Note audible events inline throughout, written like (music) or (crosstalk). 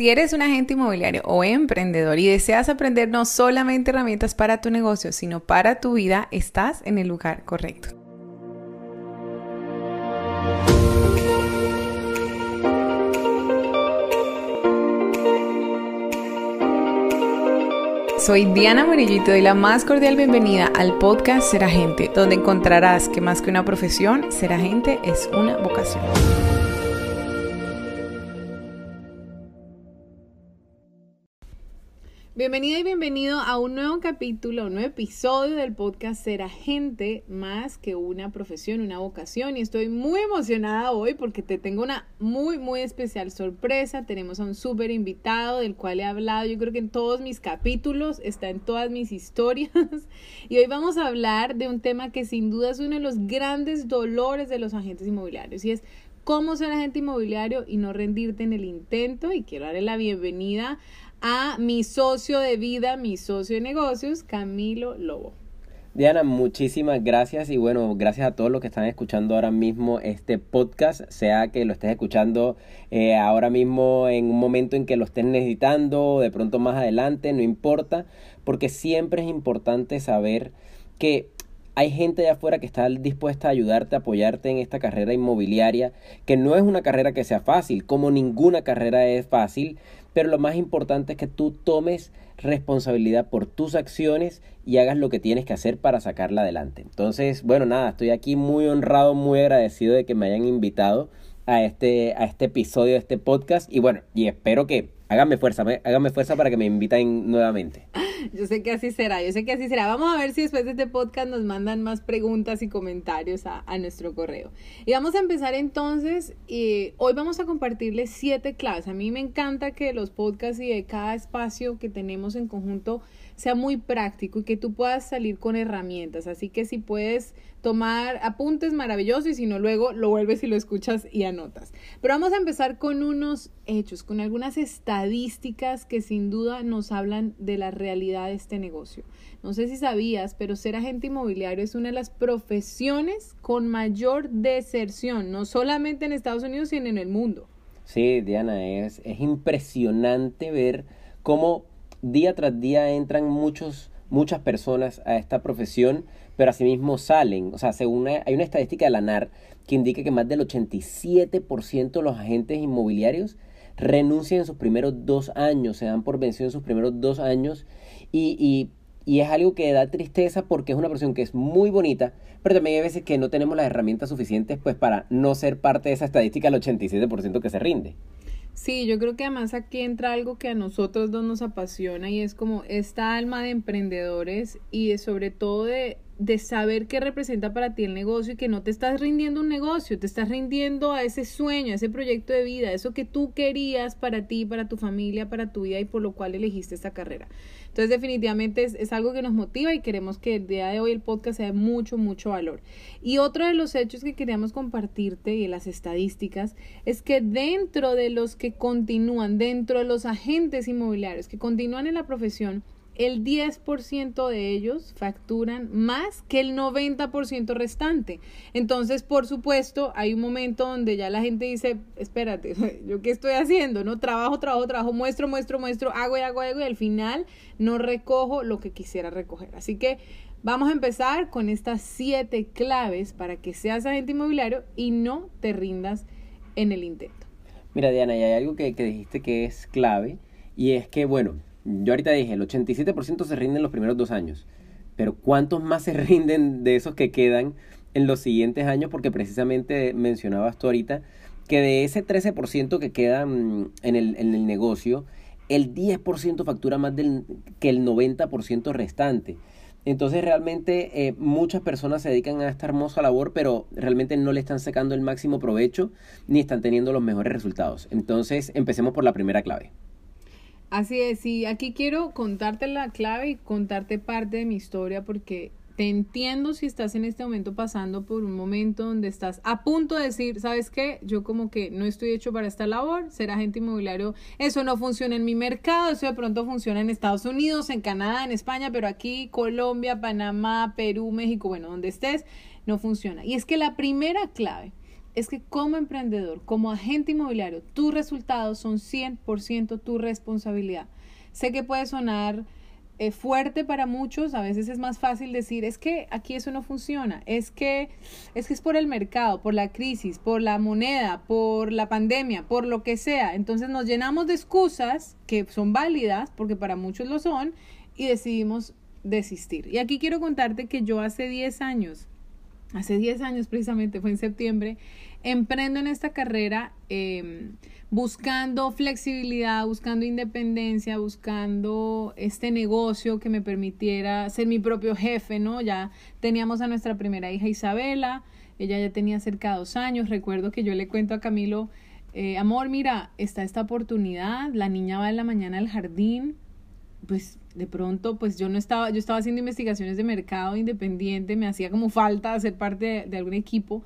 Si eres un agente inmobiliario o emprendedor y deseas aprender no solamente herramientas para tu negocio, sino para tu vida, estás en el lugar correcto. Soy Diana Murillo y te doy la más cordial bienvenida al podcast Ser Agente, donde encontrarás que más que una profesión, ser agente es una vocación. Bienvenida y bienvenido a un nuevo capítulo, un nuevo episodio del podcast Ser Agente más que una profesión, una vocación. Y estoy muy emocionada hoy porque te tengo una muy, muy especial sorpresa. Tenemos a un súper invitado del cual he hablado, yo creo que en todos mis capítulos, está en todas mis historias. (laughs) Y hoy vamos a hablar de un tema que sin duda es uno de los grandes dolores de los agentes inmobiliarios y es cómo ser agente inmobiliario y no rendirte en el intento. Y quiero darle la bienvenida a mi socio de vida, mi socio de negocios, Camilo Lobo. Diana, muchísimas gracias y bueno, gracias a todos los que están escuchando ahora mismo este podcast, sea que lo estés escuchando eh, ahora mismo en un momento en que lo estén necesitando, de pronto más adelante, no importa, porque siempre es importante saber que hay gente allá afuera que está dispuesta a ayudarte, a apoyarte en esta carrera inmobiliaria, que no es una carrera que sea fácil, como ninguna carrera es fácil, pero lo más importante es que tú tomes responsabilidad por tus acciones y hagas lo que tienes que hacer para sacarla adelante. Entonces, bueno, nada, estoy aquí muy honrado, muy agradecido de que me hayan invitado a este, a este episodio de este podcast y bueno, y espero que háganme fuerza, háganme fuerza para que me inviten nuevamente. Yo sé que así será, yo sé que así será. Vamos a ver si después de este podcast nos mandan más preguntas y comentarios a, nuestro correo. Y vamos a empezar entonces, hoy vamos a compartirles siete claves. A mí me encanta que los podcasts y de cada espacio que tenemos en conjunto sea muy práctico y que tú puedas salir con herramientas. Así que si puedes tomar apuntes maravillosos y si no luego lo vuelves y lo escuchas y anotas. Pero vamos a empezar con unos hechos, con algunas estadísticas que sin duda nos hablan de la realidad de este negocio. No sé si sabías, pero ser agente inmobiliario es una de las profesiones con mayor deserción, no solamente en Estados Unidos, sino en el mundo. Sí, Diana, es, es impresionante ver cómo día tras día entran muchos, muchas personas a esta profesión, pero asimismo salen. O sea, según hay una estadística de la NAR que indica que más del 87% de los agentes inmobiliarios renuncian en sus primeros dos años, se dan por vencidos en sus primeros dos años y, y, y, es algo que da tristeza porque es una profesión que es muy bonita, pero también hay veces que no tenemos las herramientas suficientes pues para no ser parte de esa estadística del 87% que se rinde. Sí, yo creo que además aquí entra algo que a nosotros dos nos apasiona y es como esta alma de emprendedores y sobre todo de de saber qué representa para ti el negocio y que no te estás rindiendo un negocio, te estás rindiendo a ese sueño, a ese proyecto de vida, eso que tú querías para ti, para tu familia, para tu vida y por lo cual elegiste esta carrera. Entonces definitivamente es, es algo que nos motiva y queremos que el día de hoy el podcast sea de mucho, mucho valor. Y otro de los hechos que queríamos compartirte y las estadísticas es que dentro de los que continúan, dentro de los agentes inmobiliarios que continúan en la profesión, el 10% de ellos facturan más que el 90% restante. Entonces, por supuesto, hay un momento donde ya la gente dice, espérate, (laughs) ¿yo qué estoy haciendo? No trabajo, trabajo, trabajo, muestro, muestro, muestro, hago y hago, hago y al final no recojo lo que quisiera recoger. Así que vamos a empezar con estas siete claves para que seas agente inmobiliario y no te rindas en el intento. Mira, Diana, y hay algo que, que dijiste que es clave y es que, bueno, yo ahorita dije, el 87% se rinden los primeros dos años, pero ¿cuántos más se (laughs) rinden de esos que quedan en los siguientes años? Porque precisamente mencionabas tú ahorita que de ese 13% que queda en el, en el negocio, el 10% factura más del, que el 90% restante. Entonces realmente eh, muchas personas se dedican a esta hermosa labor, pero realmente no le están sacando el máximo provecho ni están teniendo los mejores resultados. Entonces empecemos por la primera clave. Así es, sí, aquí quiero contarte la clave y contarte parte de mi historia porque te entiendo si estás en este momento pasando por un momento donde estás a punto de decir, ¿sabes qué? Yo como que no estoy hecho para esta labor, ser agente inmobiliario, eso no funciona en mi mercado, eso de pronto funciona en Estados Unidos, en Canadá, en España, pero aquí Colombia, Panamá, Perú, México, bueno, donde estés, no funciona. Y es que la primera clave es que como emprendedor, como agente inmobiliario, tus resultados son 100% tu responsabilidad. Sé que puede sonar eh, fuerte para muchos, a veces es más fácil decir, es que aquí eso no funciona, es que, es que es por el mercado, por la crisis, por la moneda, por la pandemia, por lo que sea. Entonces nos llenamos de excusas que son válidas, porque para muchos lo son, y decidimos desistir. Y aquí quiero contarte que yo hace 10 años, hace 10 años precisamente, fue en septiembre, emprendo en esta carrera em, buscando flexibilidad, buscando independencia, buscando este negocio que me permitiera ser mi propio jefe, ¿no? Ya teníamos a nuestra primera hija Isabela, ella ya tenía cerca de dos años, recuerdo que yo le cuento a Camilo, eh, amor, mira, está esta oportunidad, la niña va en la mañana al jardín, pues de pronto, pues yo no estaba, yo estaba haciendo investigaciones de mercado independiente, me hacía como falta ser parte de, algún equipo.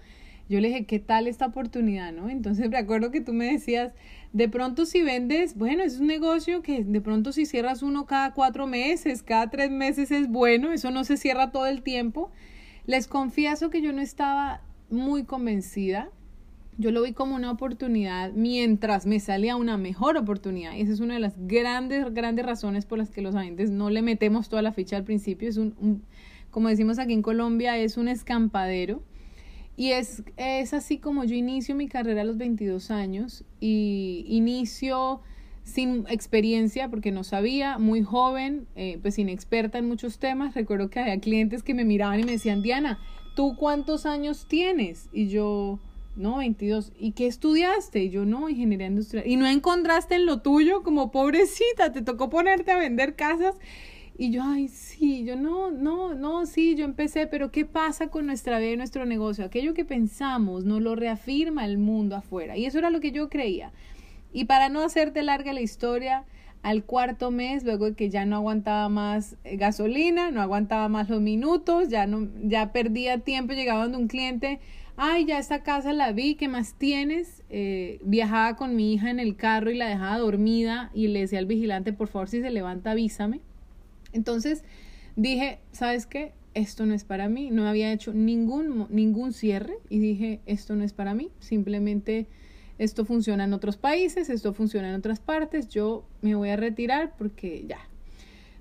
Yo le dije, ¿qué tal esta oportunidad, no? Entonces (laughs) me acuerdo que tú me decías, de pronto si vendes, bueno, es un negocio que de pronto si cierras uno cada cuatro meses, cada tres meses es bueno, eso no se cierra todo el tiempo. Les confieso que yo no estaba muy convencida yo lo vi como una oportunidad mientras me salía una mejor oportunidad. Y esa es una de las grandes, grandes razones por las que los agentes no le metemos toda la ficha al principio. Es un, como decimos aquí en Colombia, es un escampadero. Y es, es así como yo inicio mi carrera a los 22 años y inicio sin experiencia porque no sabía, muy joven, eh, pues inexperta en muchos temas. Recuerdo que había clientes que me miraban y me decían, Diana, ¿tú cuántos años tienes? Y yo, no, 22. ¿Y qué estudiaste? Y yo, no, ingeniería industrial. ¿Y no encontraste en lo tuyo? Como pobrecita, te tocó ponerte a vender casas. Y yo, ay, sí, yo no, no, no, sí, yo empecé, pero ¿qué pasa con nuestra vida y nuestro negocio? Aquello que pensamos no lo reafirma el mundo afuera. Y eso era lo que yo creía. Y para no hacerte larga la historia, al cuarto mes, luego de que ya no aguantaba más eh, gasolina, no aguantaba más los minutos, ya no, ya perdía tiempo, llegaba donde un cliente ay, ya esta casa la vi, ¿qué más tienes? Eh, viajaba con mi hija en el carro y la dejaba dormida y le decía al vigilante, por favor, si se levanta, avísame. Entonces dije, ¿sabes qué? Esto no es para mí, no había hecho ningún, ningún cierre y dije, esto no es para mí, simplemente esto funciona en otros países, esto funciona en otras partes, yo me voy a retirar porque ya,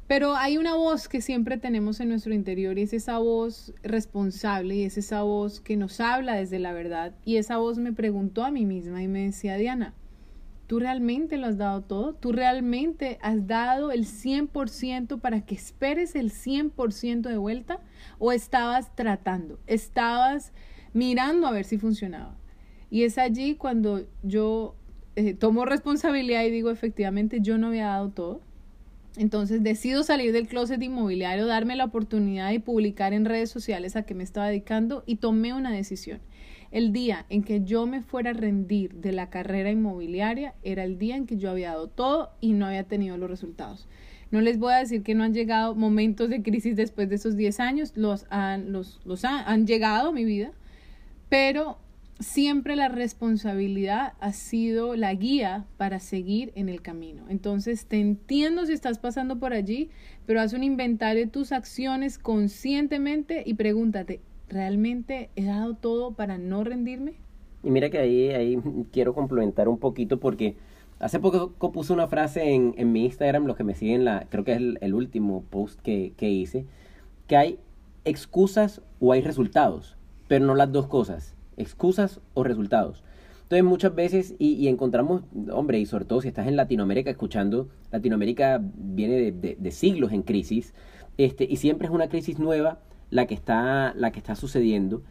pero hay una voz que siempre tenemos en nuestro interior y es esa voz responsable y es esa voz que nos habla desde la verdad. Y esa voz me preguntó a mí misma y me decía, Diana, ¿tú realmente lo has dado todo? ¿Tú realmente has dado el 100% para que esperes el 100% de vuelta? ¿O estabas tratando? ¿Estabas mirando a ver si funcionaba? Y es allí cuando yo eh, tomo responsabilidad y digo, efectivamente, yo no había dado todo entonces decido salir del closet inmobiliario, darme la oportunidad de publicar en redes sociales a que me estaba dedicando y tomé una decisión. El día en que yo me fuera a rendir de la carrera inmobiliaria era el día en que yo había dado todo y no había tenido los resultados. No les voy a decir que no han llegado momentos de crisis después de esos 10 años, los han, los, los han llegado a mi vida, pero siempre la responsabilidad ha sido la guía para seguir en el camino. Entonces, te entiendo si estás pasando por allí, pero haz un inventario de tus acciones conscientemente y pregúntate, ¿realmente he dado todo para no rendirme? Y mira que ahí, ahí quiero complementar un poquito porque hace poco puse una frase en, en mi Instagram, los que me siguen, la, creo que es el, último post que, que hice, que hay excusas o hay resultados, pero no las dos cosas excusas o resultados. Entonces muchas veces, y, encontramos, hombre, y sobre todo si estás en Latinoamérica escuchando, Latinoamérica viene de, siglos en crisis, este, y siempre es una crisis nueva la que está, la que está sucediendo.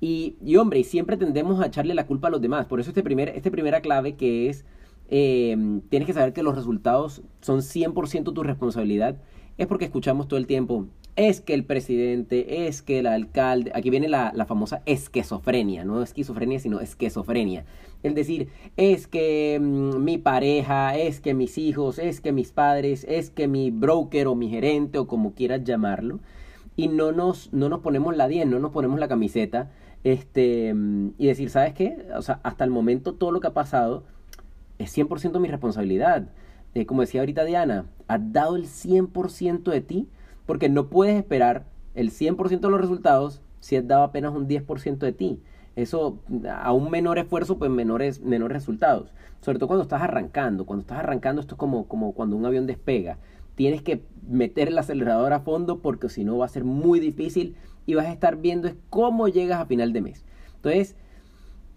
Y, y, hombre, y siempre tendemos a echarle la culpa a los demás. Por eso este primer, este primera clave que es, eh, tienes que saber que los resultados son 100% tu responsabilidad, es porque escuchamos todo el tiempo, es que el presidente, es que el alcalde, aquí viene la, famosa esquizofrenia, no esquizofrenia, sino esquizofrenia. Es decir, es que mm, mi pareja, es que mis hijos, es que mis padres, es que mi broker o mi gerente o como quieras llamarlo, y no nos, no nos ponemos la 10, no nos ponemos la camiseta, este, mm, y decir, ¿sabes qué? O sea, hasta el momento todo lo que ha pasado es 100% mi responsabilidad. Eh, como decía ahorita Diana, has dado el 100% de ti porque no puedes esperar el 100% de los resultados si has dado apenas un 10% de ti. Eso, a un menor esfuerzo, pues menores, menores resultados. Sobre todo cuando estás arrancando. Cuando estás arrancando, esto es como, como cuando un avión despega. Tienes que meter el acelerador a fondo porque si no va a ser muy difícil y vas a estar viendo cómo llegas a final de mes. Entonces,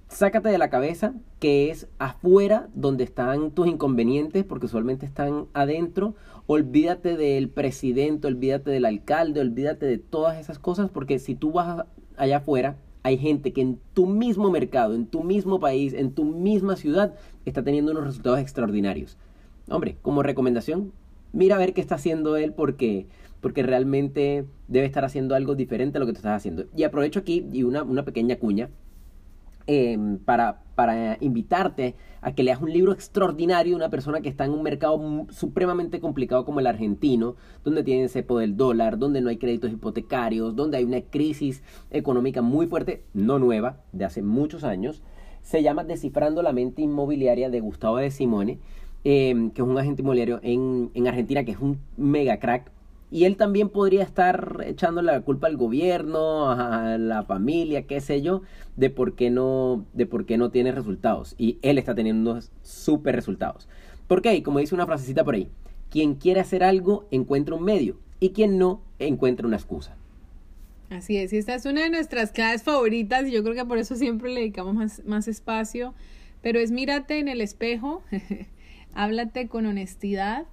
sácate de la cabeza que es afuera donde están tus inconvenientes, porque usualmente están adentro. Olvídate del presidente, olvídate del alcalde, olvídate de todas esas cosas, porque si tú vas allá afuera, hay gente que en tu mismo mercado, en tu mismo país, en tu misma ciudad, está teniendo unos resultados extraordinarios. Hombre, como recomendación, mira a ver qué está haciendo él porque, porque realmente debe estar haciendo algo diferente a lo que tú estás haciendo. Y aprovecho aquí y una, una pequeña cuña Em, para, para invitarte a que leas un libro extraordinario de una persona que está en un mercado supremamente complicado como el argentino, donde tiene cepo del dólar, donde no hay créditos hipotecarios, donde hay una crisis económica muy fuerte, no nueva, de hace muchos años. Se llama Descifrando la mente inmobiliaria de Gustavo de Simone, em, que es un agente inmobiliario en, en Argentina, que es un mega crack y él también podría estar echándole la culpa al gobierno, a la familia, qué sé yo, de por qué no, de por qué no tiene resultados. Y él está teniendo unos súper resultados. ¿Por qué? Como dice una frasecita por ahí, quien quiere hacer algo encuentra un medio y quien no encuentra una excusa. Así es, y esta es una de nuestras clases favoritas y yo creo que por eso siempre le dedicamos más, más espacio, pero es mírate en el espejo, (laughs) háblate con honestidad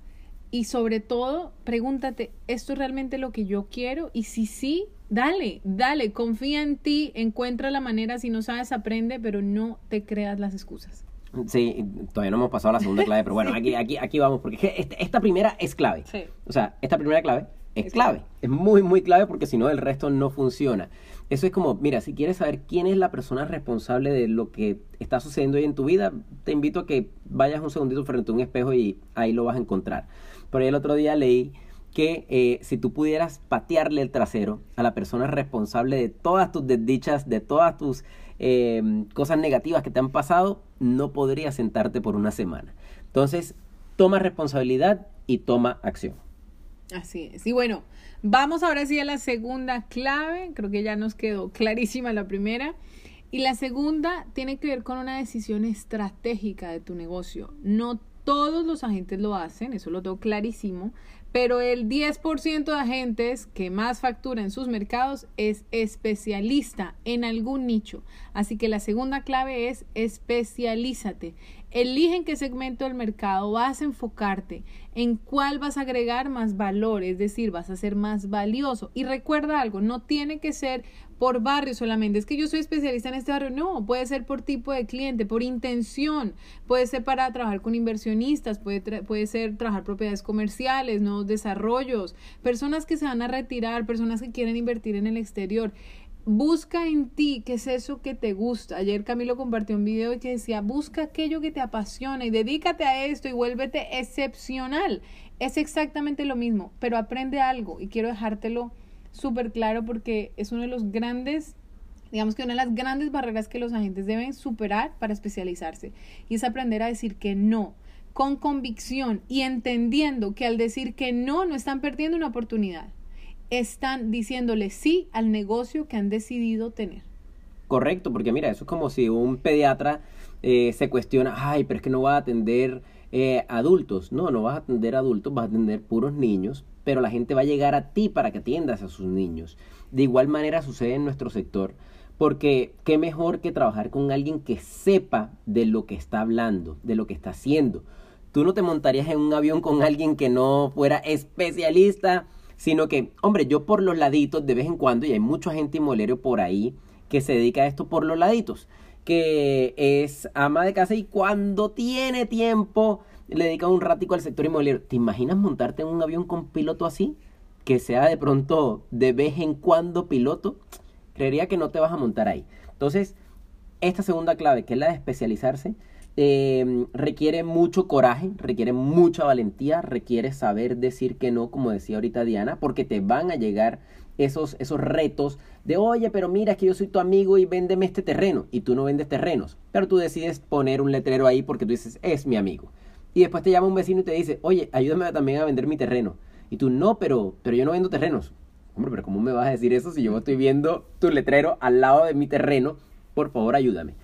y sobre todo, pregúntate, ¿esto es realmente lo que yo quiero? Y si sí, dale, dale, confía en ti, encuentra la manera, si no sabes, aprende, pero no te creas las excusas. Sí, todavía no hemos pasado a la segunda clave, pero bueno, (laughs) aquí, aquí, aquí vamos, porque este, esta primera es clave. O sea, esta primera clave es, clave. Es muy, muy clave porque si no, el resto no funciona. Eso es como, mira, si quieres saber quién es la persona responsable de lo que está sucediendo hoy en tu vida, te invito a que vayas un segundito frente a un espejo y ahí lo vas a encontrar. Por el otro día leí que eh, si tú pudieras patearle el trasero a la persona responsable de todas tus desdichas, de todas tus em, cosas negativas que te han pasado, no podrías sentarte por una semana. Entonces, toma responsabilidad y toma acción. Así es. Y bueno, vamos ahora sí a la segunda clave. Creo que ya nos quedó clarísima la primera. Y la segunda tiene que ver con una decisión estratégica de tu negocio. No todos los agentes lo hacen, eso lo tengo clarísimo, pero el 10% de agentes que más factura en sus mercados es especialista en algún nicho. Así que la segunda clave es especialízate. Elige en qué segmento del mercado vas a enfocarte, en cuál vas a agregar más valor, es decir, vas a ser más valioso. Y recuerda algo, no tiene que ser por barrio solamente. Es que yo soy especialista en este barrio. No, puede ser por tipo de cliente, por intención. Puede ser para trabajar con inversionistas, puede, puede ser trabajar propiedades comerciales, desarrollos, personas que se van a retirar, personas que quieren invertir en el exterior. Busca en ti qué es eso que te gusta. Ayer Camilo compartió un video que decía, busca aquello que te apasiona y dedícate a esto y vuélvete excepcional. Es exactamente lo mismo, pero aprende algo y quiero dejártelo súper claro porque es uno de los grandes, digamos que una de las grandes barreras que los agentes deben superar para especializarse y es aprender a decir que no con convicción y entendiendo que al decir que no, no están perdiendo una oportunidad, están diciéndole sí al negocio que han decidido tener. Correcto, porque mira, eso es como si un pediatra eh, se cuestiona, ay, pero es que no va a atender eh, adultos. No, no vas a atender adultos, vas a atender puros niños, pero la gente va a llegar a ti para que atiendas a sus niños. De igual manera sucede en nuestro sector, porque qué mejor que trabajar con alguien que sepa de lo que está hablando, de lo que está haciendo. Tú no te montarías en un avión con alguien que no fuera especialista, sino que, hombre, yo por los laditos de vez en cuando, y hay mucha gente inmobiliario por ahí que se dedica a esto por los laditos, que es ama de casa y cuando tiene tiempo le dedica un ratico al sector inmobiliario. ¿Te imaginas montarte en un avión con piloto así? Que sea de pronto de vez en cuando piloto. Creería que no te vas a montar ahí. Entonces, esta segunda clave, que es la de especializarse, em, requiere mucho coraje, requiere mucha valentía, requiere saber decir que no, como decía ahorita Diana, porque te van a llegar esos, esos retos de, oye, pero mira que yo soy tu amigo y véndeme este terreno, y tú no vendes terrenos, pero tú decides poner un letrero ahí porque tú dices, es mi amigo y después te llama un vecino y te dice, oye, ayúdame también a vender mi terreno. Y tú, no, pero, pero yo no vendo terrenos. Hombre, pero ¿cómo me vas a decir eso si yo estoy viendo tu letrero al lado de mi terreno por favor ayúdame.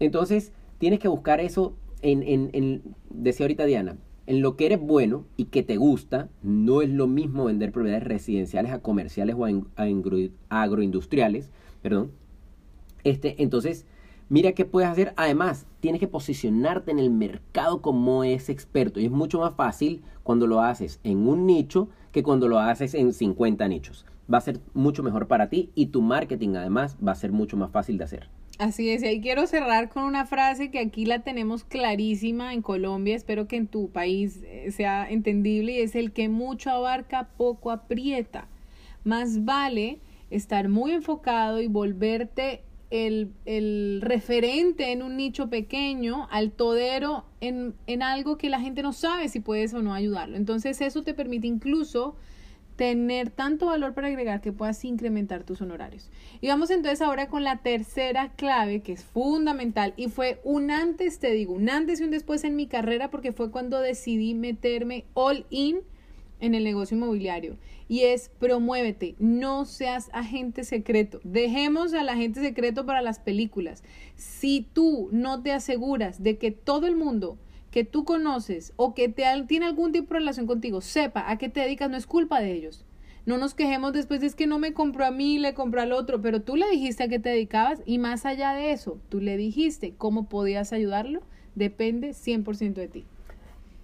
Entonces, tienes que buscar eso en, decía ahorita Diana, en lo que eres bueno y que te gusta, no es lo mismo vender propiedades residenciales a comerciales o a, agroindustriales, perdón. Este, entonces, mira qué puedes hacer. Además, tienes que posicionarte en el mercado como ese experto. Y es mucho más fácil cuando lo haces en un nicho que cuando lo haces en 50 nichos. Va a ser mucho mejor para ti y tu marketing además va a ser mucho más fácil de hacer. Así es, y ahí quiero cerrar con una frase que aquí la tenemos clarísima en Colombia, espero que en tu país eh, sea entendible, y es el que mucho abarca, poco aprieta. Más vale estar muy enfocado y volverte el, el, referente en un nicho pequeño al todero en, en algo que la gente no sabe si puedes o no ayudarlo. Entonces eso te permite incluso tener tanto valor para agregar que puedas incrementar tus honorarios. Y vamos entonces ahora con la tercera clave que es fundamental y fue un antes, te digo, un antes y un después en mi carrera porque fue cuando decidí meterme all in en el negocio inmobiliario y es promuévete, no seas agente secreto. Dejemos al agente secreto para las películas. Si tú no te aseguras de que todo el mundo que tú conoces o que te, tiene algún tipo de relación contigo sepa a qué te dedicas, no es culpa de ellos. No nos quejemos después de que no me compró a mí, le compró al otro, pero tú le dijiste a qué te dedicabas y más allá de eso, tú le dijiste cómo podías ayudarlo, depende 100% de ti.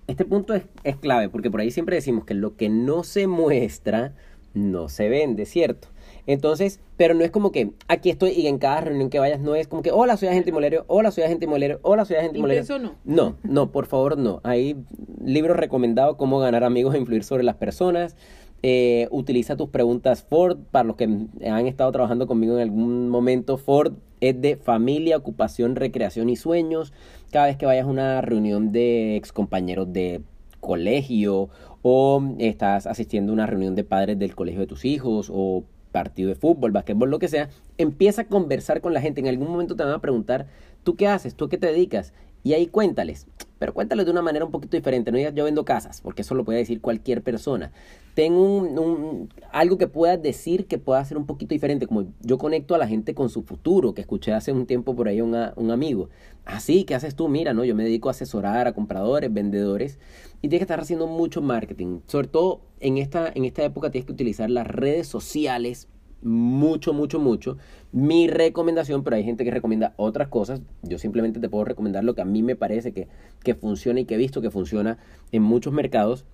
Este punto es, es clave porque por ahí siempre decimos que lo que no se muestra no se vende, ¿cierto? Entonces, pero no es como que aquí estoy y en cada reunión que vayas no es como que hola soy agente inmobiliario, hola soy agente inmobiliario, hola soy agente inmobiliario. Eso no. No, no, por favor no. Hay libros recomendados cómo ganar amigos e influir sobre las personas. Eh, utiliza tus preguntas Ford. Para los que han estado trabajando conmigo en algún momento, Ford es de familia, ocupación, recreación y sueños. Cada vez que vayas a una reunión de excompañeros de colegio o estás asistiendo a una reunión de padres del colegio de tus hijos o partido de fútbol, basquetbol, lo que sea, empieza a conversar con la gente. En algún momento te van a preguntar, ¿tú qué haces? ¿Tú qué te dedicas? Y ahí cuéntales, pero cuéntales de una manera un poquito diferente. No digas yo vendo casas, porque eso lo puede decir cualquier persona. Ten un, algo que puedas decir que pueda ser un poquito diferente, como yo conecto a la gente con su futuro, que escuché hace un tiempo por ahí a un amigo. Así, ah, ¿qué haces tú? Mira, no, yo me dedico a asesorar a compradores, vendedores, y tienes que estar haciendo mucho marketing. Sobre todo en esta, en esta época tienes que utilizar las redes sociales mucho, mucho, mucho. Mi recomendación, pero hay gente que recomienda otras cosas. Yo simplemente te puedo recomendar lo que a mí me parece que, que funciona y que he visto que funciona en muchos mercados.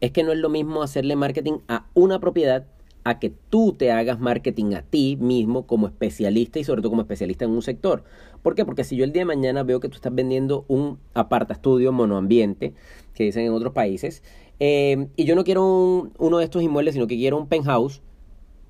Es que no es lo mismo hacerle marketing a una propiedad a que tú te hagas marketing a ti mismo como especialista y sobre todo como especialista en un sector. ¿Por qué? Porque si yo el día de mañana veo que tú estás vendiendo un aparta estudio monoambiente, que dicen en otros países, eh, y yo no quiero uno de estos inmuebles, sino que quiero un penthouse,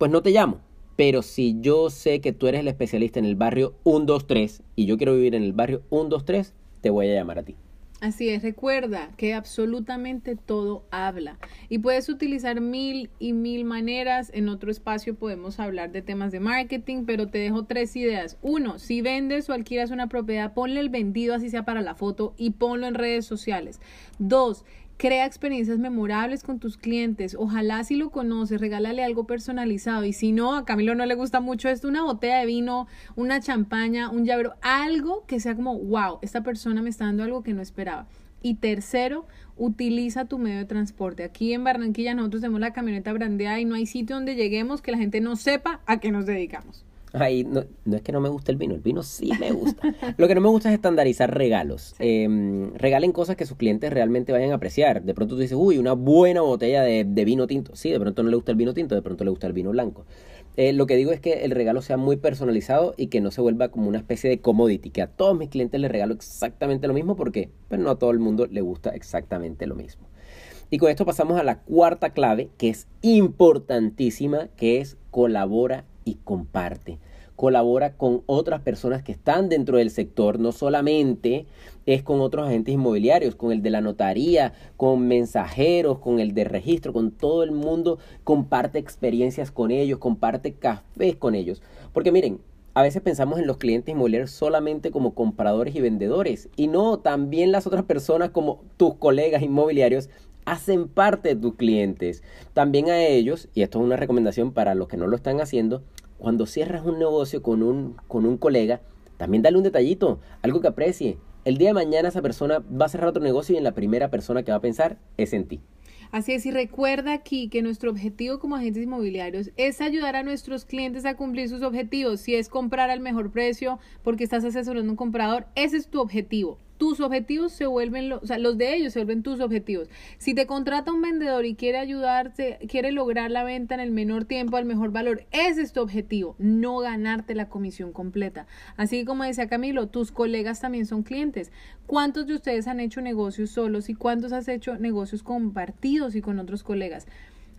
pues no te llamo. Pero si yo sé que tú eres el especialista en el barrio 123 y yo quiero vivir en el barrio 123, te voy a llamar a ti. Así es, recuerda que absolutamente todo habla y puedes utilizar mil y mil maneras. En otro espacio podemos hablar de temas de marketing, pero te dejo tres ideas. Uno, si vendes o alquilas una propiedad, ponle el vendido así sea para la foto y ponlo en redes sociales. Dos, Crea experiencias memorables con tus clientes. Ojalá si lo conoces, regálale algo personalizado. Y si no, a Camilo no le gusta mucho esto, una botella de vino, una champaña, un llavero, algo que sea como, wow, esta persona me está dando algo que no esperaba. Y tercero, utiliza tu medio de transporte. Aquí en Barranquilla nosotros tenemos la camioneta brandeada y no hay sitio donde lleguemos que la gente no sepa a qué nos dedicamos. Ahí no, no, es que no me guste el vino, el vino sí me gusta. Lo que no me gusta es estandarizar regalos. Em, regalen cosas que sus clientes realmente vayan a apreciar. De pronto tú dices, uy, una buena botella de, vino tinto. Sí, de pronto no le gusta el vino tinto, de pronto le gusta el vino blanco. Eh, lo que digo es que el regalo sea muy personalizado y que no se vuelva como una especie de commodity, que a todos mis clientes les regalo exactamente lo mismo porque pues, no a todo el mundo le gusta exactamente lo mismo. Y con esto pasamos a la cuarta clave, que es importantísima, que es colabora y comparte. Colabora con otras personas que están dentro del sector, no solamente es con otros agentes inmobiliarios, con el de la notaría, con mensajeros, con el de registro, con todo el mundo, comparte experiencias con ellos, comparte cafés con ellos. Porque miren, a veces pensamos en los clientes inmobiliarios solamente como compradores y vendedores y no, también las otras personas como tus colegas inmobiliarios hacen parte de tus clientes. También a ellos, y esto es una recomendación para los que no lo están haciendo, cuando cierras un negocio con un, con un colega, también dale un detallito, algo que aprecie. El día de mañana esa persona va a cerrar otro negocio y en la primera persona que va a pensar es en ti. Así es, y recuerda aquí que nuestro objetivo como agentes inmobiliarios es ayudar a nuestros clientes a cumplir sus objetivos. Si es comprar al mejor precio porque estás asesorando a un comprador, ese es tu objetivo tus objetivos se vuelven, o sea, los de ellos se vuelven tus objetivos. Si te contrata un vendedor y quiere ayudarte, quiere lograr la venta en el menor tiempo, al mejor valor, ese es tu objetivo, no ganarte la comisión completa. Así como decía Camilo, tus colegas también son clientes. ¿Cuántos de ustedes han hecho negocios solos y cuántos has hecho negocios compartidos y con otros colegas?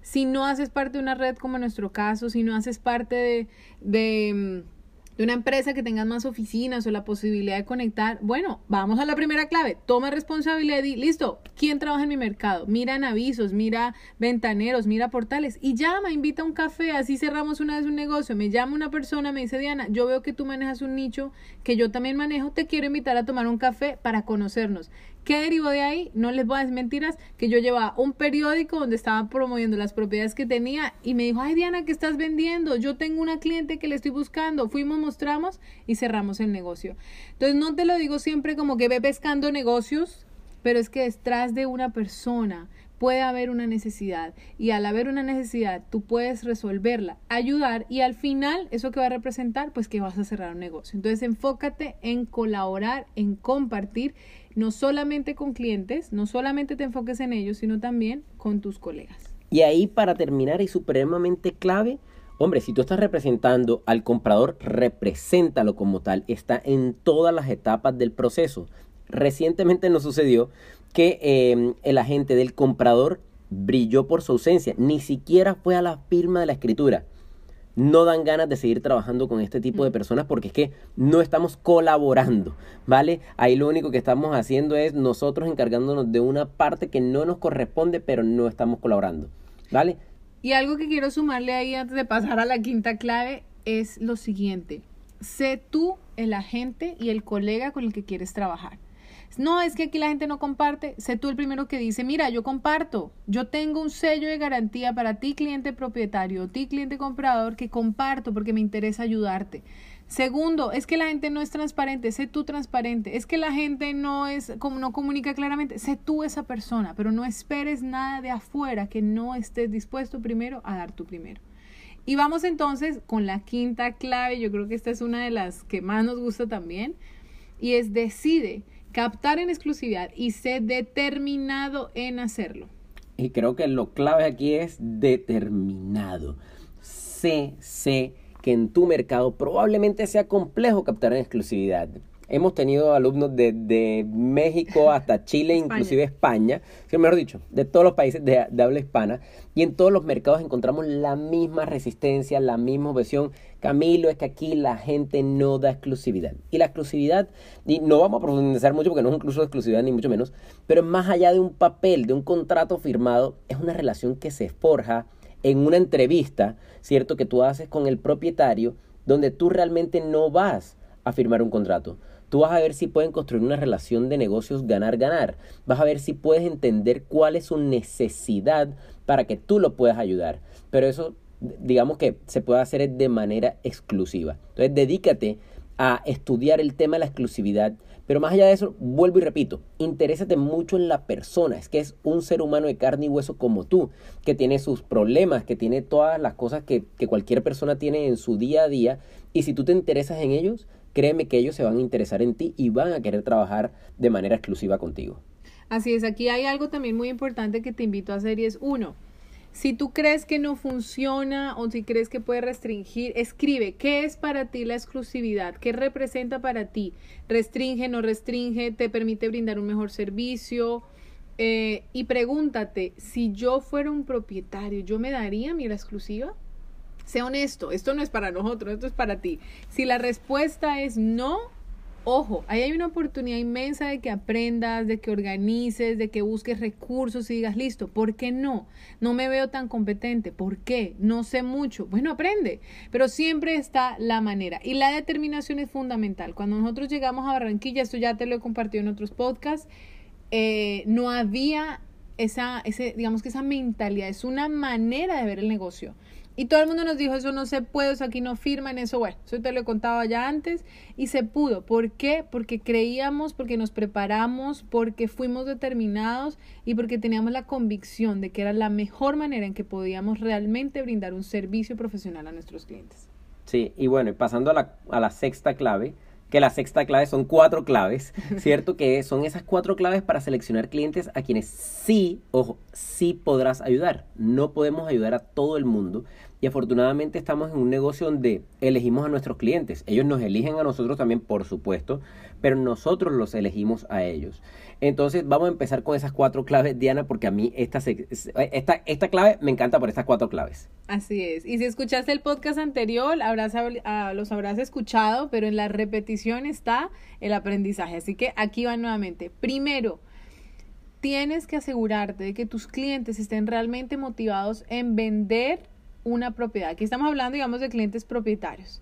Si no haces parte de una red como en nuestro caso, si no haces parte de, mm, de una empresa que tenga más oficinas o la posibilidad de conectar, bueno, vamos a la primera clave, toma responsabilidad y listo, ¿quién trabaja en mi mercado? Mira en avisos, mira ventaneros, mira portales y llama, invita a un café, así cerramos una vez un negocio, me llama una persona, me dice Diana, yo veo que tú manejas un nicho que yo también manejo, te quiero invitar a tomar un café para conocernos. ¿Qué derivó de ahí? No les voy a decir mentiras, que yo llevaba un periódico donde estaba promoviendo las propiedades que tenía y me dijo, ay Diana, ¿qué estás vendiendo? Yo tengo una cliente que le estoy buscando. Fuimos, mostramos y cerramos el negocio. Entonces no te lo digo siempre como que ve pescando negocios, pero es que detrás de una persona puede haber una necesidad y al haber una necesidad tú puedes resolverla, ayudar y al final eso que va a representar pues que vas a cerrar un negocio. Entonces enfócate en colaborar, en compartir no solamente con clientes, no solamente te enfoques en ellos, sino también con tus colegas. Y ahí para terminar y supremamente clave, hombre, si tú estás representando al comprador, represéntalo como tal, está en todas las etapas del proceso. Recientemente nos sucedió que em, el agente del comprador brilló por su ausencia, ni siquiera fue a la firma de la escritura no dan ganas de seguir trabajando con este tipo de mm. personas porque es que no estamos colaborando, ¿vale? Ahí lo único que estamos haciendo es nosotros encargándonos de una parte que no nos corresponde, pero no estamos colaborando, ¿vale? Y algo que quiero sumarle ahí antes de pasar a la quinta clave es lo siguiente. Sé tú el agente y el colega con el que quieres trabajar. No, es que aquí la gente no comparte. Sé tú el primero que dice, mira, yo comparto. Yo tengo un sello de garantía para ti, cliente propietario, ti, cliente comprador, que comparto porque me interesa ayudarte. Segundo, es que la gente no es transparente, sé tú transparente. Es que la gente no es como no comunica claramente, sé tú esa persona, pero no esperes nada de afuera que no estés dispuesto primero a dar tu primero. Y vamos entonces con la quinta clave, yo creo que esta es una de las que más nos gusta también, y es decide captar en exclusividad y sé determinado en hacerlo. Y creo que lo clave aquí es determinado. Sé, sé que en tu mercado probablemente sea complejo captar en exclusividad. Hemos tenido alumnos de, México hasta Chile, inclusive España, mejor dicho, de todos los países de, de, habla hispana, y en todos los mercados encontramos la misma resistencia, la misma objeción. Camilo, es que aquí la gente no da exclusividad. Y la exclusividad, y no vamos a profundizar mucho porque no es incluso exclusividad ni mucho menos, pero más allá de un papel, de un contrato firmado, es una relación que se forja en una entrevista, ¿cierto? Que tú haces con el propietario, donde tú realmente no vas a firmar un contrato Tú vas a ver si pueden construir una relación de negocios ganar-ganar. Vas a ver si puedes entender cuál es su necesidad para que tú lo puedas ayudar. Pero eso, digamos que se puede hacer de manera exclusiva. Entonces, dedícate a estudiar el tema de la exclusividad. Pero más allá de eso, vuelvo y repito, interésate mucho en la persona. Es que es un ser humano de carne y hueso como tú, que tiene sus problemas, que tiene todas las cosas que, que cualquier persona tiene en su día a día. Y si tú te interesas en ellos, créeme que ellos se van a interesar en ti y van a querer trabajar de manera exclusiva contigo. Así es, aquí hay algo también muy importante que te invito a hacer y es uno, si tú crees que no funciona o si crees que puede restringir, escribe qué es para ti la exclusividad, qué representa para ti, restringe, no restringe, te permite brindar un mejor servicio eh, y pregúntate, si yo fuera un propietario, ¿yo me daría mi exclusiva? Sé honesto, esto no es para nosotros, esto es para ti. Si la respuesta es no, ojo, ahí hay una oportunidad inmensa de que aprendas, de que organices, de que busques recursos y digas, listo, ¿por qué no? No me veo tan competente, ¿por qué? No sé mucho. Bueno, aprende, pero siempre está la manera. Y la determinación es fundamental. Cuando nosotros llegamos a Barranquilla, esto ya te lo he compartido en otros podcasts, eh, no había esa, ese, digamos que esa mentalidad, es una manera de ver el negocio. Y todo el mundo nos dijo, eso no se puede, eso aquí no firman, eso, bueno, eso te lo he contado ya antes, y se pudo. ¿Por qué? Porque creíamos, porque nos preparamos, porque fuimos determinados y porque teníamos la convicción de que era la mejor manera en que podíamos realmente brindar un servicio profesional a nuestros clientes. Sí, y bueno, y pasando a la, a la sexta clave, que la sexta clave son cuatro claves, (laughs) ¿cierto? que son esas cuatro claves para seleccionar clientes a quienes sí, ojo, sí podrás ayudar. No podemos ayudar a todo el mundo y afortunadamente estamos en un negocio donde elegimos a nuestros clientes. Ellos nos eligen a nosotros también, por supuesto, pero nosotros los elegimos a ellos. Entonces vamos a empezar con esas cuatro claves, Diana, porque a mí esta, esta, esta clave me encanta por estas cuatro claves. Así es. Y si escuchaste el podcast anterior, habrás, ah, los habrás escuchado, pero en la repetición está el aprendizaje. Así que aquí va nuevamente. Primero, tienes que asegurarte de que tus clientes estén realmente motivados en vender una propiedad. Aquí estamos hablando, digamos, de clientes propietarios.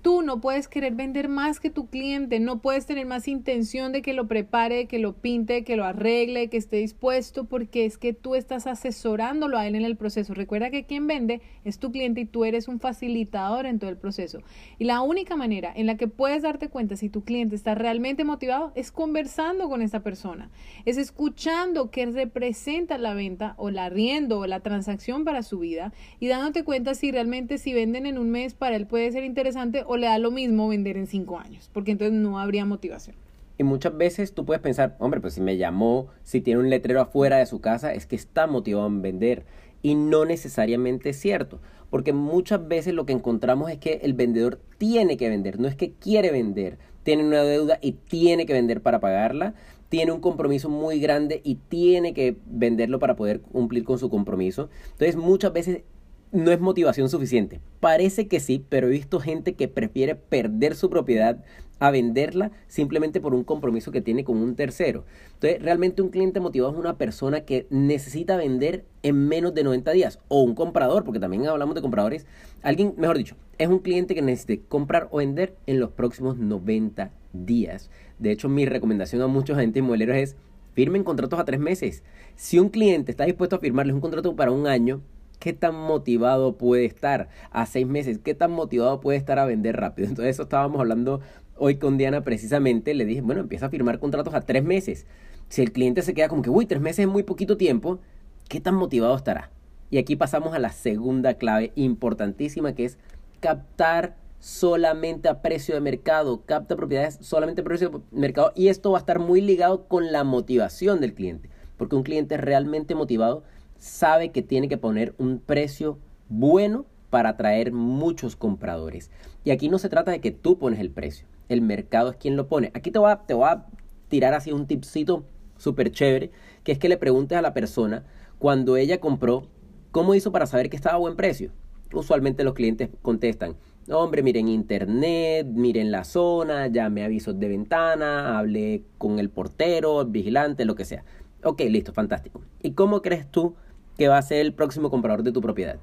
Tú no puedes querer vender más que tu cliente, no puedes tener más intención de que lo prepare, que lo pinte, que lo arregle, que esté dispuesto, porque es que tú estás asesorándolo a él en el proceso. Recuerda que quien vende es tu cliente y tú eres un facilitador en todo el proceso. Y la única manera en la que puedes darte cuenta si tu cliente está realmente motivado es conversando con esa persona, es escuchando qué representa la venta o la arriendo o la transacción para su vida y dándote cuenta si realmente si venden en un mes para él puede ser interesante o le da lo mismo vender en cinco años, porque entonces no habría motivación. Y muchas veces tú puedes pensar, hombre, pues si me llamó, si tiene un letrero afuera de su casa, es que está motivado en vender. Y no necesariamente es cierto, porque muchas veces lo que encontramos es que el vendedor tiene que vender, no es que quiere vender, tiene una deuda y tiene que vender para pagarla, tiene un compromiso muy grande y tiene que venderlo para poder cumplir con su compromiso. Entonces muchas veces no es motivación suficiente. Parece que sí, pero he visto gente que prefiere perder su propiedad a venderla simplemente por un compromiso que tiene con un tercero. Entonces, realmente un cliente motivado es una persona que necesita vender en menos de 90 días. O un comprador, porque también hablamos de compradores. Alguien, mejor dicho, es un cliente que necesite comprar o vender en los próximos 90 días. De hecho, mi recomendación a muchos agentes inmobiliarios es firmen contratos a tres meses. Si un cliente está dispuesto a firmarles un contrato para un año, ¿Qué tan motivado puede estar a seis meses? ¿Qué tan motivado puede estar a vender rápido? (laughs) Entonces eso estábamos hablando hoy con Diana precisamente. Le dije, bueno, empieza a firmar contratos a tres meses. Si el cliente se queda como que, uy, tres meses es muy poquito tiempo, ¿qué tan motivado estará? Y aquí pasamos a la segunda clave importantísima que es captar solamente a precio de mercado, capta propiedades solamente a precio de mercado y esto va a estar muy ligado con la motivación del cliente, porque un cliente realmente motivado sabe que tiene que poner un precio bueno para atraer muchos compradores. Y aquí no se trata de que tú pones el precio, el mercado es quien lo pone. Aquí te voy a, te voy a tirar así un tipcito súper chévere, que es que le preguntes a la persona cuando ella compró, ¿cómo hizo para saber que estaba a buen precio? Usualmente los clientes contestan, hombre, miren internet, miren la zona, llame avisos de ventana, hable con el portero, el vigilante, lo que sea. Ok, listo, fantástico. ¿Y cómo crees tú que va a ser el próximo comprador de tu propiedad.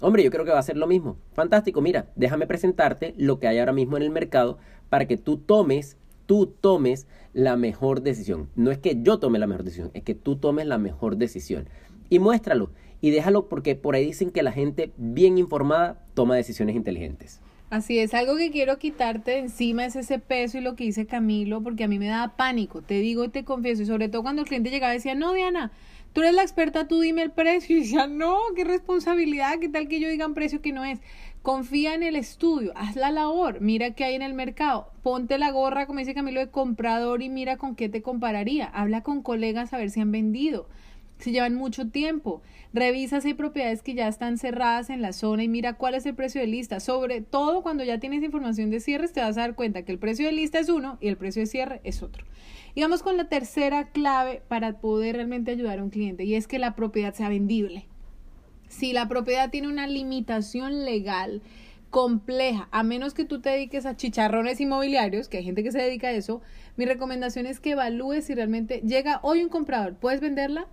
Hombre, yo creo que va a ser lo mismo. Fantástico, mira, déjame presentarte lo que hay ahora mismo en el mercado para que tú tomes, tú tomes la mejor decisión. No es que yo tome la mejor decisión, es que tú tomes la mejor decisión. Y muéstralo y déjalo porque por ahí dicen que la gente bien informada toma decisiones inteligentes. Así es, algo que quiero quitarte de encima es ese peso y lo que dice Camilo, porque a mí me da pánico, te digo y te confieso, y sobre todo cuando el cliente llegaba y decía, no, Diana, tú eres la experta, tú dime el precio. (laughs) Y decía, no, qué responsabilidad, qué tal que yo diga un precio que no es. Confía en el estudio, haz la labor, mira qué hay en el mercado, ponte la gorra, como dice Camilo, de comprador y mira con qué te compararía. Habla con colegas a ver si han vendido, si llevan mucho tiempo. Revisa si hay propiedades que ya están cerradas en la zona y mira cuál es el precio de lista. Sobre todo cuando ya tienes información de cierres, te vas a dar cuenta que el precio de lista es uno y el precio de cierre es otro. Y vamos con la tercera clave para poder realmente ayudar a un cliente y es que la propiedad sea vendible. Si la propiedad tiene una limitación legal compleja, a menos que tú te dediques a chicharrones inmobiliarios, que hay gente que se dedica a eso, mi recomendación es que evalúes si realmente llega hoy un comprador, ¿puedes venderla?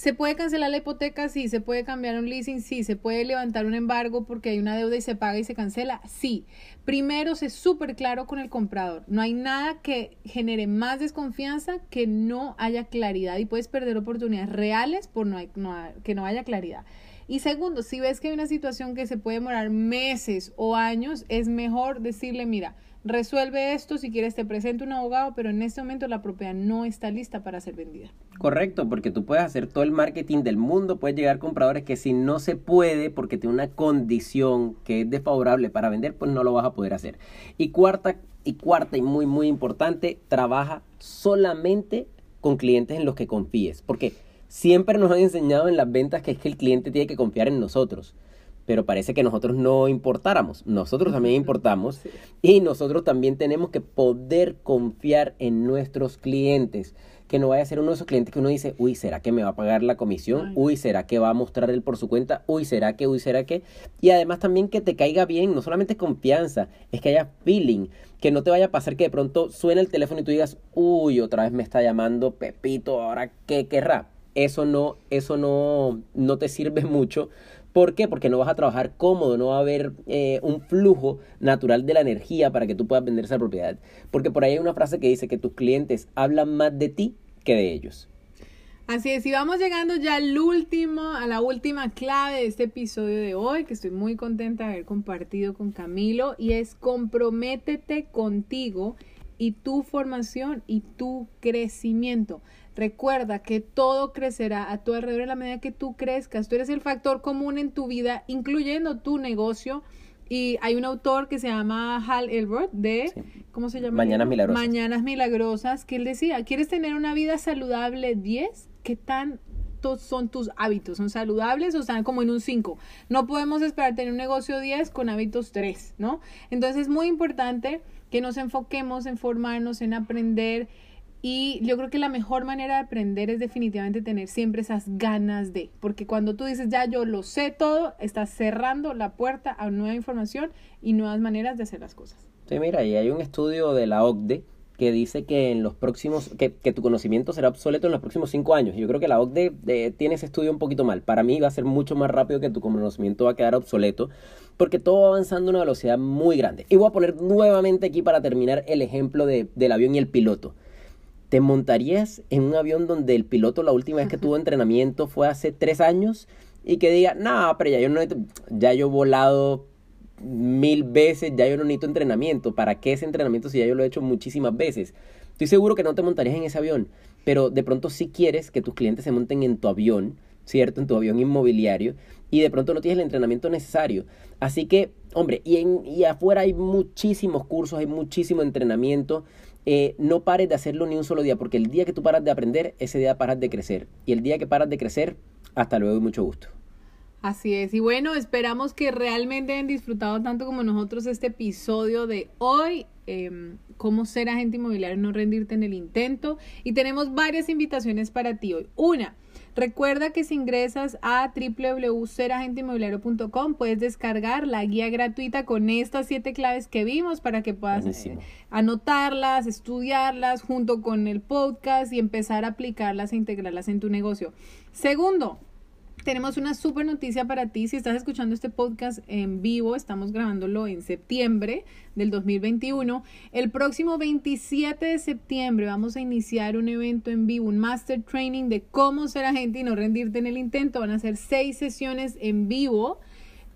¿Se puede cancelar la hipoteca? Sí. ¿Se puede cambiar un leasing? Sí. ¿Se puede levantar un embargo porque hay una deuda y se paga y se cancela? Sí. Primero, sé súper claro con el comprador. No hay nada que genere más desconfianza que no haya claridad y puedes perder oportunidades reales por no, que no haya claridad. Y segundo, si ves que hay una situación que se puede demorar meses o años, es mejor decirle, mira, resuelve esto, si quieres te presento un abogado, pero en este momento la propiedad no está lista para ser vendida. Correcto, porque tú puedes hacer todo el marketing del mundo, puedes llegar a compradores que si no se puede porque tiene una condición que es desfavorable para vender, pues no lo vas a poder hacer. Y cuarta y cuarta y muy muy importante, trabaja solamente con clientes en los que confíes, porque siempre nos han enseñado en las ventas que es que el cliente tiene que confiar en nosotros pero parece que nosotros no importáramos. Nosotros también importamos y nosotros también tenemos que poder confiar en nuestros clientes. Que no vaya a ser uno de esos clientes que uno dice, uy, ¿será que me va a pagar la comisión? Uy, ¿será que va a mostrar él por su cuenta? Uy, ¿será que? Uy, ¿será que? Y además también que te caiga bien, no solamente confianza, es que haya feeling, que no te vaya a pasar que de pronto suene el teléfono y tú digas, uy, otra vez me está llamando Pepito, ahora qué querrá. Eso no, eso no, no te sirve (laughs) mucho ¿Por qué? Porque no vas a trabajar cómodo, no va a haber eh, un flujo natural de la energía para que tú puedas vender esa propiedad. Porque por ahí hay una frase que dice que tus clientes hablan más de ti que de ellos. Así es, y vamos llegando ya al último, a la última clave de este episodio de hoy, que estoy muy contenta de haber compartido con Camilo, y es comprométete contigo y tu formación y tu crecimiento. Recuerda que todo crecerá a tu alrededor en la medida que tú crezcas. Tú eres el factor común en tu vida, incluyendo tu negocio. Y hay un autor que se llama Hal Elrod de, ¿cómo se llama? Mañanas Milagrosas. Mañanas Milagrosas, que él decía, ¿quieres tener una vida saludable 10? ¿Qué tan son tus hábitos? ¿Son saludables o están como en un 5? No podemos esperar tener un negocio 10 con hábitos 3, ¿no? Entonces es muy importante que nos enfoquemos en formarnos, en aprender, y yo creo que la mejor manera de aprender es definitivamente tener siempre esas ganas de, porque cuando tú dices, ya yo lo sé todo, estás cerrando la puerta a nueva información y nuevas maneras de hacer las cosas. Sí, mira, y hay un estudio de la OCDE que dice que en los próximos, que, que tu conocimiento será obsoleto en los próximos cinco años. Yo creo que la OCDE eh, tiene ese estudio un poquito mal. Para mí va a ser mucho más rápido que tu conocimiento va a quedar obsoleto, porque todo va avanzando a una velocidad muy grande. Y voy a poner nuevamente aquí para terminar el ejemplo de, del avión y el piloto. ¿Te montarías en un avión donde el piloto la última vez que tuvo entrenamiento fue hace tres años y que diga, no, pero ya yo no ya yo he volado mil veces, ya yo no necesito entrenamiento. ¿Para qué ese entrenamiento si ya yo lo he hecho muchísimas veces? Estoy seguro que no te montarías en ese avión, pero de pronto sí quieres que tus clientes se monten en tu avión, ¿cierto? En tu avión inmobiliario y de pronto no tienes el entrenamiento necesario. Así que, hombre, y, en, y afuera hay muchísimos cursos, hay muchísimo entrenamiento. Eh, no pares de hacerlo ni un solo día, porque el día que tú paras de aprender, ese día paras de crecer. Y el día que paras de crecer, hasta luego y mucho gusto. Así es, y bueno, esperamos que realmente hayan disfrutado tanto como nosotros este episodio de hoy, eh, cómo ser agente inmobiliario, no rendirte en el intento. Y tenemos varias invitaciones para ti hoy. Una, Recuerda que si ingresas a www.seragenteinmobiliario.com puedes descargar la guía gratuita con estas siete claves que vimos para que puedas eh, anotarlas, estudiarlas junto con el podcast y empezar a aplicarlas e integrarlas en tu negocio. Segundo, tenemos una super noticia para ti. Si estás escuchando este podcast en vivo, estamos grabándolo en septiembre del 2021. El próximo 27 de septiembre vamos a iniciar un evento en vivo, un master training de cómo ser agente y no rendirte en el intento. Van a ser seis sesiones en vivo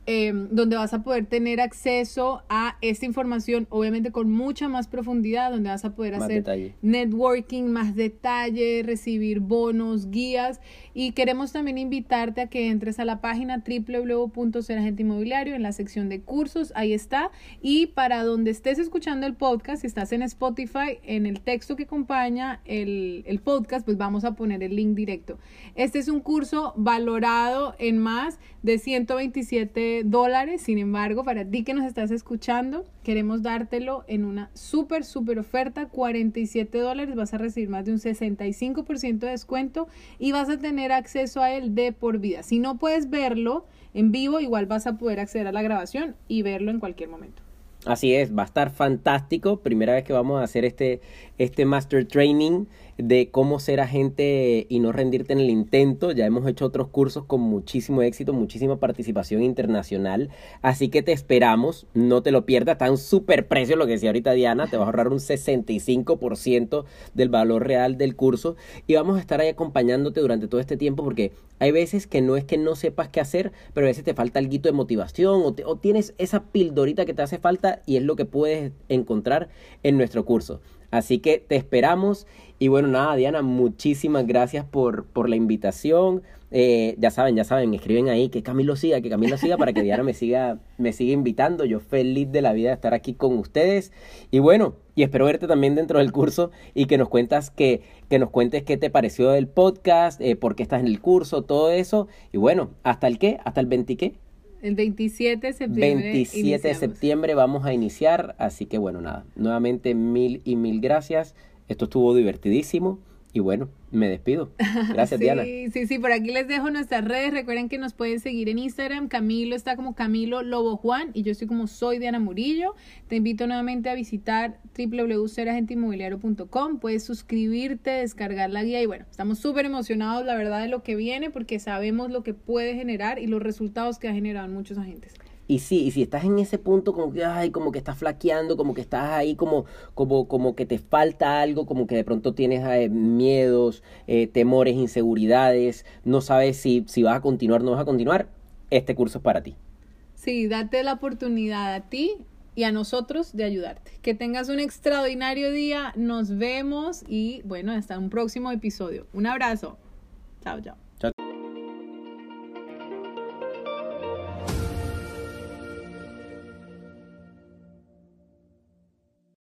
Em, donde vas a poder tener acceso a esta información, obviamente con mucha más profundidad, donde vas a poder hacer networking, más detalle, recibir bonos, guías. Y queremos también invitarte a que entres a la página www.seragenteinmobiliario en la sección de cursos, ahí está. Y para donde estés escuchando el podcast, si estás en Spotify, en el texto que acompaña el, el podcast, pues vamos a poner el link directo. Este es un curso valorado en más de 127 dólares. Sin embargo, para ti que nos estás escuchando, queremos dártelo en una súper, súper oferta. 47 dólares. Vas a recibir más de un 65% de descuento y vas a tener acceso a él de por vida. Si no puedes verlo en vivo, igual vas a poder acceder a la grabación y verlo en cualquier momento. Así es, va a estar fantástico. Primera vez que vamos a hacer este, este Master Training. De cómo ser agente y no rendirte en el intento. Ya hemos hecho otros cursos con muchísimo éxito, muchísima participación internacional. Así que te esperamos, no te lo pierdas. Está un súper precio lo que decía ahorita Diana. Te vas a ahorrar un 65% del valor real del curso. Y vamos a estar ahí acompañándote durante todo este tiempo porque hay veces que no es que no sepas qué hacer, pero a veces te falta algo de motivación o, o tienes esa pildorita que te hace falta y es lo que puedes encontrar en nuestro curso. Así que te esperamos. Y bueno, nada, Diana, muchísimas gracias por, por la invitación. Eh, ya saben, ya saben, escriben ahí que Camilo siga, que Camilo siga para que Diana me siga, me siga invitando. Yo feliz de la vida de estar aquí con ustedes. Y bueno, y espero verte también dentro del curso y que nos cuentas que, que nos cuentes qué te pareció el podcast, eh, por qué estás en el curso, todo eso. Y bueno, ¿hasta el qué? ¿Hasta el 20 qué? El 27 de septiembre. 27 de septiembre vamos a iniciar, así que bueno, nada, nuevamente mil y mil gracias. Esto estuvo divertidísimo. Y bueno, me despido. (laughs) Gracias, sí, Diana. Sí, sí, por aquí les dejo nuestras redes. Recuerden que nos pueden seguir en Instagram. Camilo está como Camilo Lobo Juan y yo estoy como Soy Diana Murillo. Te invito nuevamente a visitar www.seragenteinmobiliario.com. Puedes suscribirte, descargar la guía y bueno, estamos súper emocionados, la verdad, de lo que viene porque sabemos lo que puede generar y los resultados que ha generado en muchos agentes. Y sí, y si estás en ese punto como que, ay, como que estás flaqueando, como que estás ahí como, como, como que te falta algo, como que de pronto tienes eh, miedos, eh, temores, inseguridades, no sabes si, si vas a continuar o no vas a continuar, este curso es para ti. Sí, date la oportunidad a ti y a nosotros de ayudarte. Que tengas un extraordinario día, nos vemos y bueno, hasta un próximo episodio. Un abrazo. Chao, chao.